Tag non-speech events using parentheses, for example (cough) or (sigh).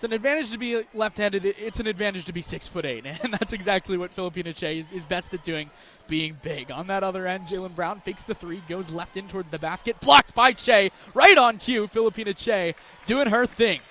It's an advantage to be left-handed. It's an advantage to be six foot eight, (laughs) and that's exactly what Phillipina Kyei is, is best at doing, being big. On that other end, Jalen Brown fakes the three, goes left in towards the basket, blocked by Kyei, right on cue. Phillipina Kyei doing her thing.